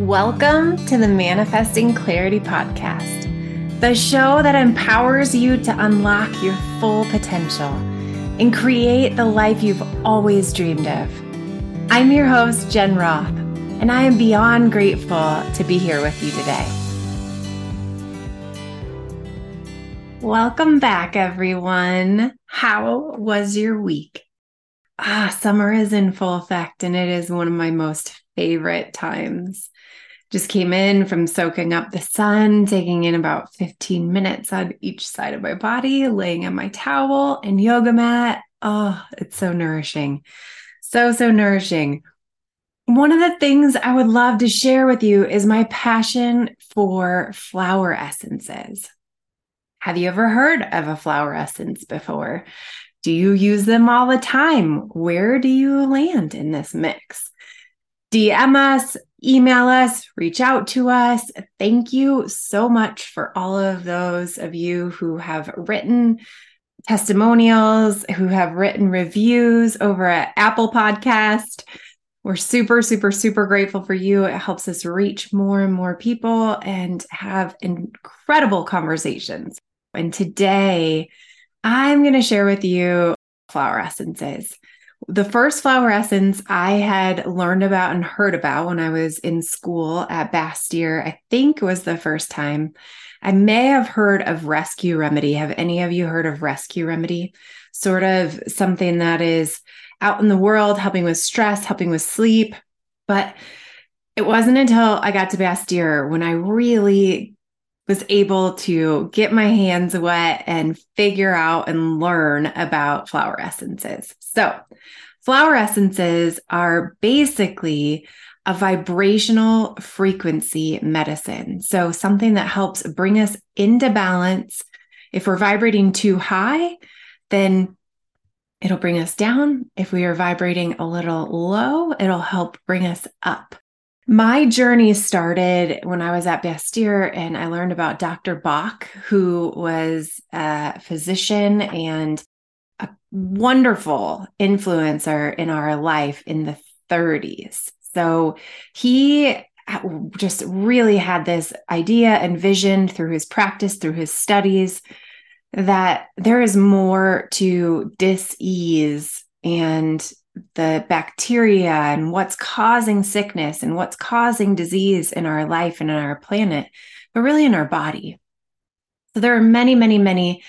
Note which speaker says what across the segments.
Speaker 1: Welcome to the Manifesting Clarity Podcast, the show that empowers you to unlock your full potential and create the life you've always dreamed of. I'm your host, Jen Roth, and I am beyond grateful to be here with you today. Welcome back, everyone. How was your week? Ah, summer is in full effect, and it is one of my most favorite times just came in from soaking up the sun, taking in about 15 minutes on each side of my body, laying on my towel and yoga mat. Oh, it's so nourishing. So, so nourishing. One of the things I would love to share with you is my passion for flower essences. Have you ever heard of a flower essence before? Do you use them all the time? Where do you land in this mix? DM us, email us, reach out to us. Thank you so much for all of those of you who have written testimonials, who have written reviews over at Apple Podcast. We're super, super, super grateful for you. It helps us reach more and more people and have incredible conversations. And today, I'm going to share with you flower essences the first flower essence I had learned about and heard about when I was in school at Bastyr, I think was the first time. I may have heard of Rescue Remedy. Have any of you heard of Rescue Remedy? Sort of something that is out in the world, helping with stress, helping with sleep. But it wasn't until I got to Bastyr when I really was able to get my hands wet and figure out and learn about flower essences. So, flower essences are basically a vibrational frequency medicine. So, something that helps bring us into balance. If we're vibrating too high, then it'll bring us down. If we are vibrating a little low, it'll help bring us up. My journey started when I was at Bastyr and I learned about Dr. Bach, who was a physician and a wonderful influencer in our life in the 30s. So he just really had this idea and vision through his practice, through his studies, that there is more to dis-ease and the bacteria and what's causing sickness and what's causing disease in our life and in our planet, but really in our body. So there are many, many, many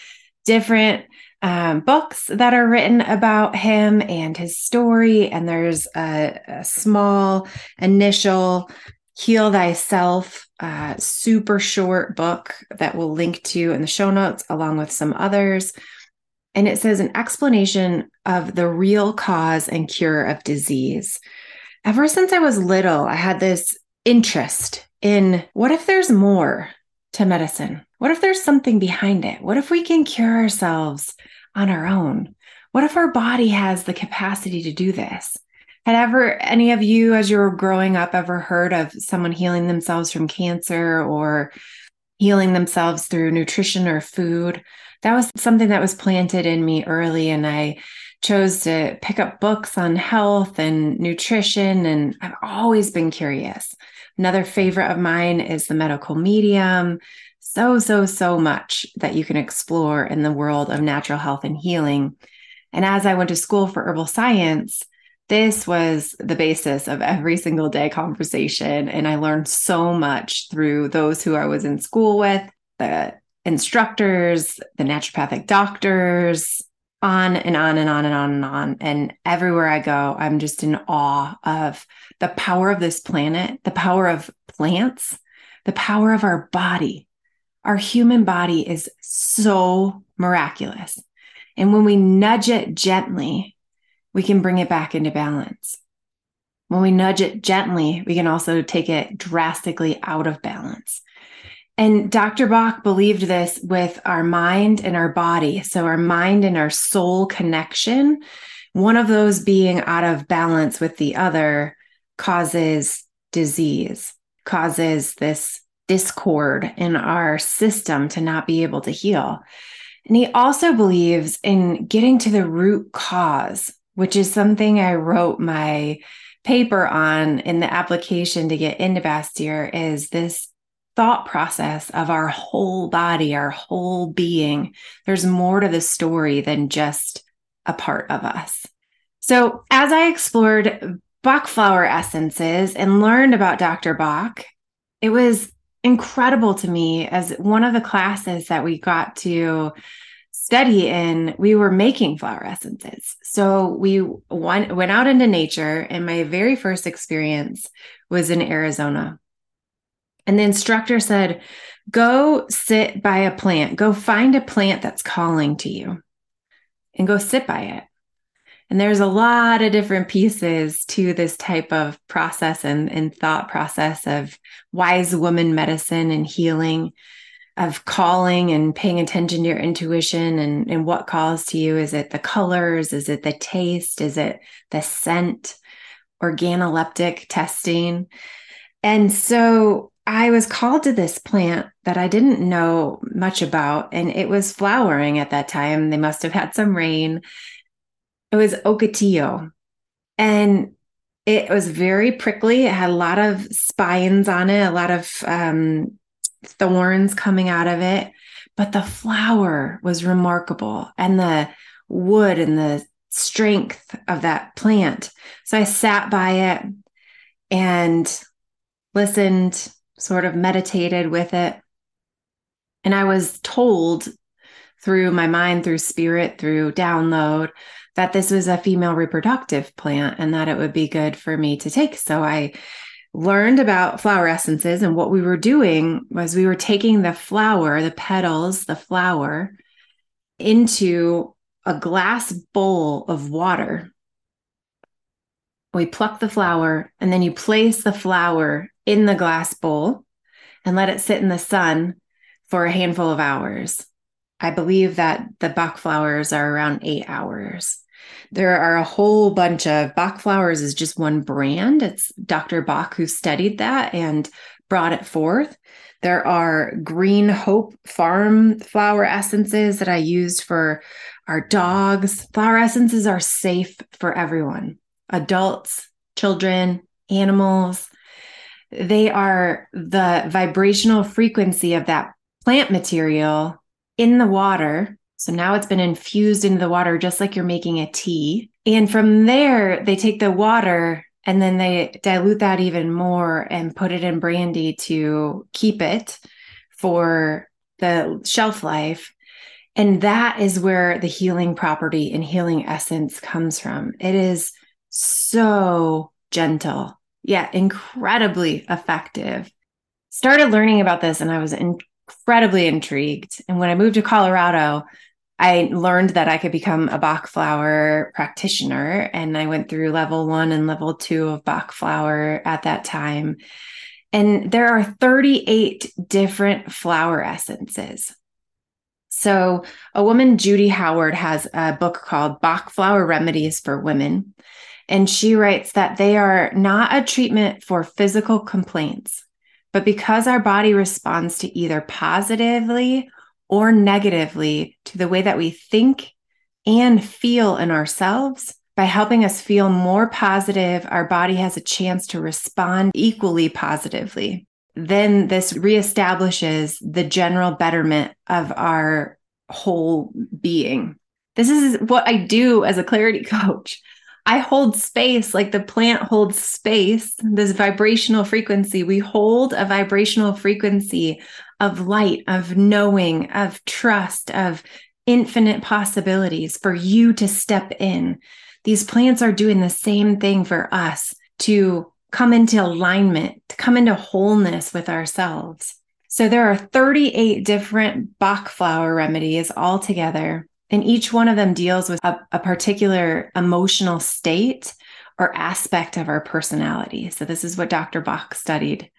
Speaker 1: different um, books that are written about him and his story. And there's a, a small initial Heal Thyself, uh, super short book that we'll link to in the show notes, along with some others and it says an explanation of the real cause and cure of disease. Ever since I was little, I had this interest in what if there's more to medicine? What if there's something behind it? What if we can cure ourselves on our own? What if our body has the capacity to do this? Had ever any of you, as you were growing up, ever heard of someone healing themselves from cancer or healing themselves through nutrition or food? that was something that was planted in me early. And I chose to pick up books on health and nutrition. And I've always been curious. Another favorite of mine is the medical medium. So, so, so much that you can explore in the world of natural health and healing. And as I went to school for herbal science, this was the basis of every single day conversation. And I learned so much through those who I was in school with, the instructors, the naturopathic doctors, on and on and on and on and on. And everywhere I go, I'm just in awe of the power of this planet, the power of plants, the power of our body. Our human body is so miraculous. And when we nudge it gently, we can bring it back into balance. When we nudge it gently, we can also take it drastically out of balance. And Dr. Bach believed this with our mind and our body. So, our mind and our soul connection, one of those being out of balance with the other, causes disease, causes this discord in our system to not be able to heal. And he also believes in getting to the root cause, which is something I wrote my paper on in the application to get into Bastyr is this thought process of our whole body, our whole being. There's more to the story than just a part of us. So, as I explored Bach flower essences and learned about Dr. Bach, it was incredible to me as one of the classes that we got to study in, we were making flower essences. So we went, went out into nature, and my very first experience was in Arizona. And the instructor said, Go sit by a plant, go find a plant that's calling to you, and go sit by it. And there's a lot of different pieces to this type of process and, and thought process of wise woman medicine and healing of calling and paying attention to your intuition and, and what calls to you. Is it the colors? Is it the taste? Is it the scent? Organoleptic testing. And so I was called to this plant that I didn't know much about, and it was flowering at that time. They must have had some rain. It was ocotillo. And it was very prickly. It had a lot of spines on it, a lot of um, thorns coming out of it, but the flower was remarkable and the wood and the strength of that plant. So I sat by it and listened, sort of meditated with it. And I was told through my mind, through spirit, through download, that this was a female reproductive plant and that it would be good for me to take. So I learned about flower essences and what we were doing was we were taking the flower the petals the flower into a glass bowl of water. We pluck the flower and then you place the flower in the glass bowl and let it sit in the sun for a handful of hours. I believe that the bach flowers are around eight hours there are a whole bunch of Bach flowers is just one brand. It's Dr. Bach who studied that and brought it forth. There are Green Hope Farm flower essences that I used for our dogs. Flower essences are safe for everyone adults, children, animals. They are the vibrational frequency of that plant material in the water so now it's been infused into the water, just like you're making a tea. And from there, they take the water and then they dilute that even more and put it in brandy to keep it for the shelf life. And that is where the healing property and healing essence comes from. It is so gentle, yet incredibly effective. Started learning about this and I was incredibly intrigued. And when I moved to Colorado, I learned that I could become a Bach flower practitioner. And I went through level one and level two of Bach flower at that time. And there are 38 different flower essences. So, a woman, Judy Howard, has a book called Bach Flower Remedies for Women. And she writes that they are not a treatment for physical complaints, but because our body responds to either positively or negatively to the way that we think and feel in ourselves, by helping us feel more positive, our body has a chance to respond equally positively. Then this reestablishes the general betterment of our whole being. This is what I do as a clarity coach. I hold space like the plant holds space, this vibrational frequency. We hold a vibrational frequency of light, of knowing, of trust, of infinite possibilities for you to step in. These plants are doing the same thing for us to come into alignment, to come into wholeness with ourselves. So there are 38 different Bach flower remedies all together, and each one of them deals with a, a particular emotional state or aspect of our personality. So this is what Dr. Bach studied.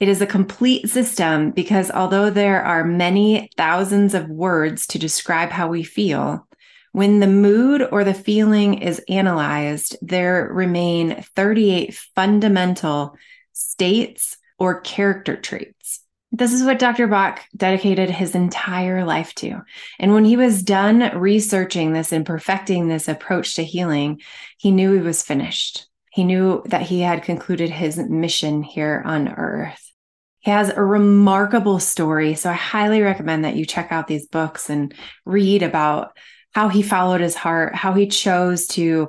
Speaker 1: It is a complete system because although there are many thousands of words to describe how we feel, when the mood or the feeling is analyzed, there remain 38 fundamental states or character traits. This is what Dr. Bach dedicated his entire life to. And when he was done researching this and perfecting this approach to healing, he knew he was finished. He knew that he had concluded his mission here on earth. He has a remarkable story. So I highly recommend that you check out these books and read about how he followed his heart, how he chose to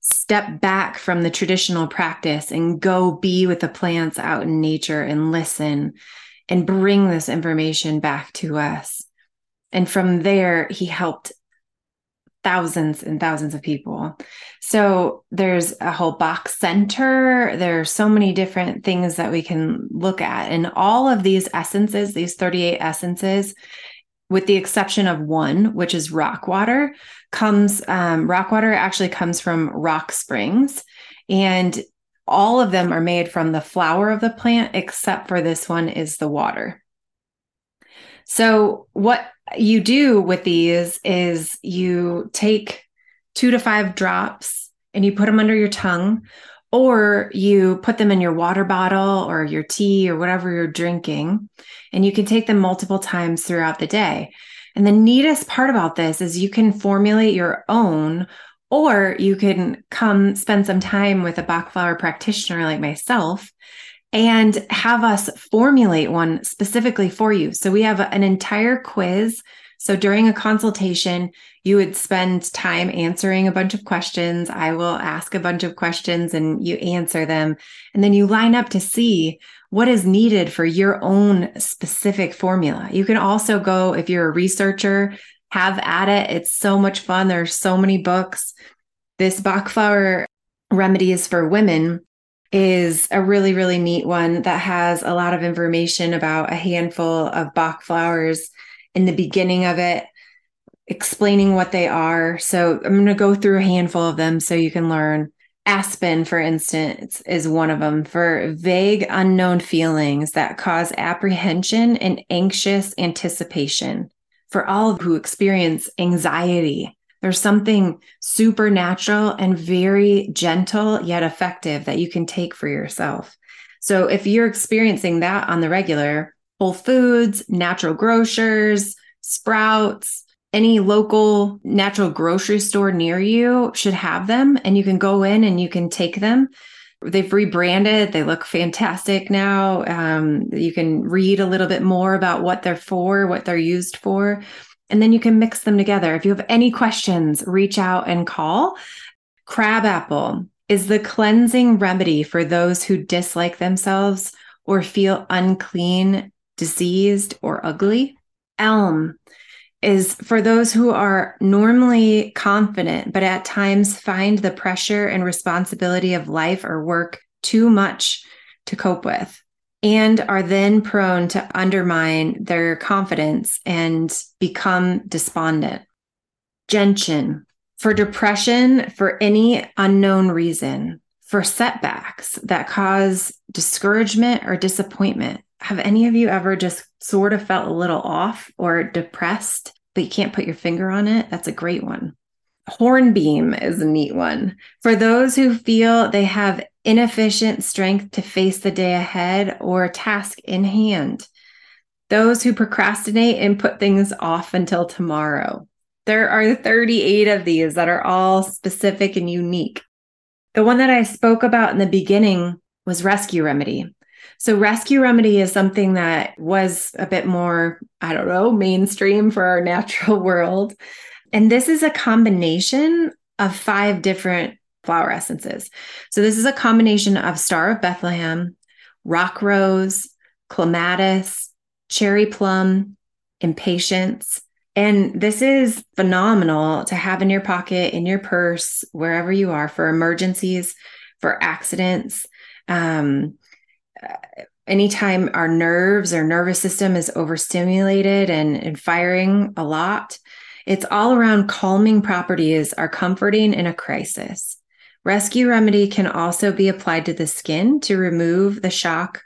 Speaker 1: step back from the traditional practice and go be with the plants out in nature and listen and bring this information back to us. And from there, he helped thousands and thousands of people. So there's a whole Bach Center. There are so many different things that we can look at. And all of these essences, these 38 essences, with the exception of one, which is rock water, comes um, rock water actually comes from rock springs, and all of them are made from the flower of the plant, except for this one is the water. So what you do with these is you take two to five drops and you put them under your tongue or you put them in your water bottle or your tea or whatever you're drinking and you can take them multiple times throughout the day and the neatest part about this is you can formulate your own or you can come spend some time with a bach flower practitioner like myself and have us formulate one specifically for you so we have an entire quiz so during a consultation, you would spend time answering a bunch of questions. I will ask a bunch of questions and you answer them. And then you line up to see what is needed for your own specific formula. You can also go, if you're a researcher, have at it. It's so much fun. There's so many books. This Bach flower remedies for women is a really, really neat one that has a lot of information about a handful of Bach flowers in the beginning of it, explaining what they are. So I'm going to go through a handful of them so you can learn. Aspen, for instance, is one of them for vague, unknown feelings that cause apprehension and anxious anticipation. For all who experience anxiety, there's something supernatural and very gentle yet effective that you can take for yourself. So if you're experiencing that on the regular, Whole Foods, natural grocers, Sprouts, any local natural grocery store near you should have them and you can go in and you can take them. They've rebranded. They look fantastic now. Um, you can read a little bit more about what they're for, what they're used for, and then you can mix them together. If you have any questions, reach out and call. Crabapple is the cleansing remedy for those who dislike themselves or feel unclean diseased, or ugly. Elm is for those who are normally confident, but at times find the pressure and responsibility of life or work too much to cope with and are then prone to undermine their confidence and become despondent. Gentian for depression for any unknown reason, for setbacks that cause discouragement or disappointment, have any of you ever just sort of felt a little off or depressed, but you can't put your finger on it? That's a great one. Hornbeam is a neat one. For those who feel they have inefficient strength to face the day ahead or task in hand, those who procrastinate and put things off until tomorrow. There are 38 of these that are all specific and unique. The one that I spoke about in the beginning was Rescue Remedy. So, rescue remedy is something that was a bit more, I don't know, mainstream for our natural world. And this is a combination of five different flower essences. So, this is a combination of Star of Bethlehem, rock rose, clematis, cherry plum, Impatiens. And this is phenomenal to have in your pocket, in your purse, wherever you are for emergencies, for accidents. Um, anytime our nerves or nervous system is overstimulated and, and firing a lot, it's all around calming properties are comforting in a crisis. Rescue remedy can also be applied to the skin to remove the shock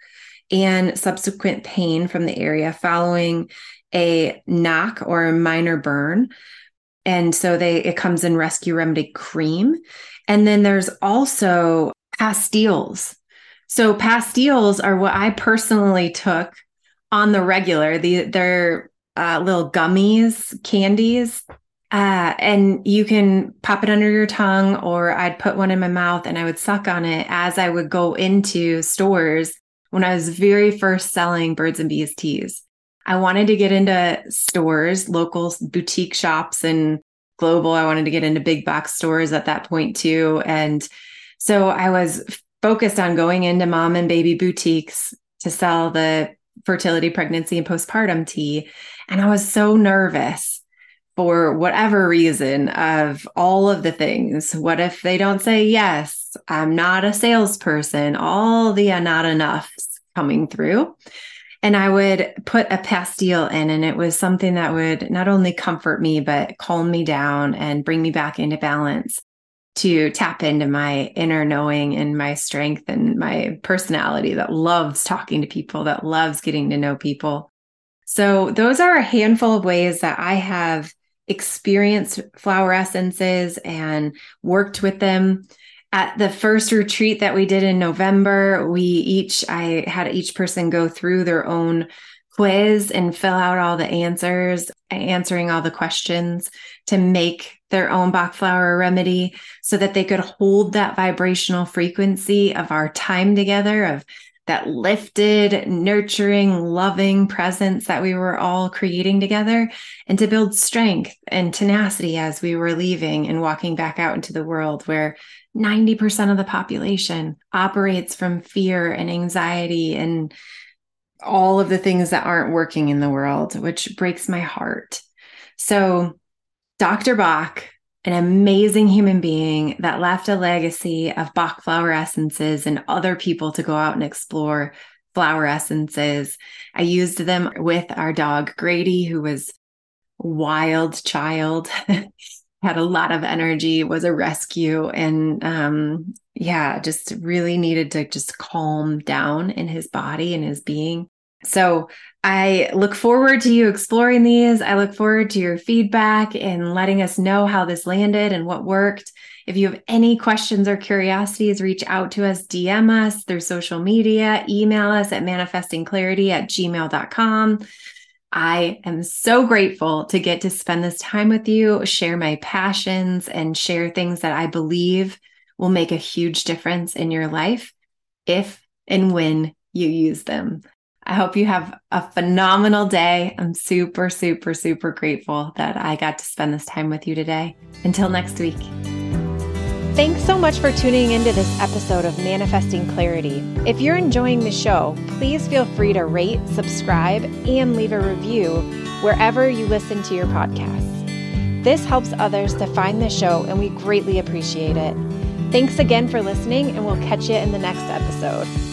Speaker 1: and subsequent pain from the area following a knock or a minor burn. And so they it comes in rescue remedy cream. And then there's also pastilles so pastilles are what I personally took on the regular. The, they're uh, little gummies, candies, Uh, and you can pop it under your tongue, or I'd put one in my mouth and I would suck on it as I would go into stores when I was very first selling birds and bees teas. I wanted to get into stores, local boutique shops and global. I wanted to get into big box stores at that point too. And so I was focused on going into mom and baby boutiques to sell the fertility, pregnancy, and postpartum tea. And I was so nervous for whatever reason of all of the things. What if they don't say yes? I'm not a salesperson. All the not enoughs coming through. And I would put a pastille in, and it was something that would not only comfort me, but calm me down and bring me back into balance to tap into my inner knowing and my strength and my personality that loves talking to people, that loves getting to know people. So, those are a handful of ways that I have experienced flower essences and worked with them. At the first retreat that we did in November, we each, I had each person go through their own quiz and fill out all the answers, answering all the questions to make their own Bach flower remedy so that they could hold that vibrational frequency of our time together, of that lifted, nurturing, loving presence that we were all creating together, and to build strength and tenacity as we were leaving and walking back out into the world where 90% of the population operates from fear and anxiety and all of the things that aren't working in the world, which breaks my heart. So, Dr. Bach an amazing human being that left a legacy of Bach flower essences and other people to go out and explore flower essences. I used them with our dog Grady, who was wild child, had a lot of energy, was a rescue, and um, yeah, just really needed to just calm down in his body and his being. So I look forward to you exploring these. I look forward to your feedback and letting us know how this landed and what worked. If you have any questions or curiosities, reach out to us, DM us through social media, email us at manifestingclarity at gmail.com. I am so grateful to get to spend this time with you, share my passions, and share things that I believe will make a huge difference in your life if and when you use them. I hope you have a phenomenal day. I'm super, super, super grateful that I got to spend this time with you today. Until next week.
Speaker 2: Thanks so much for tuning into this episode of Manifesting Clarity. If you're enjoying the show, please feel free to rate, subscribe, and leave a review wherever you listen to your podcasts. This helps others to find the show, and we greatly appreciate it. Thanks again for listening, and we'll catch you in the next episode.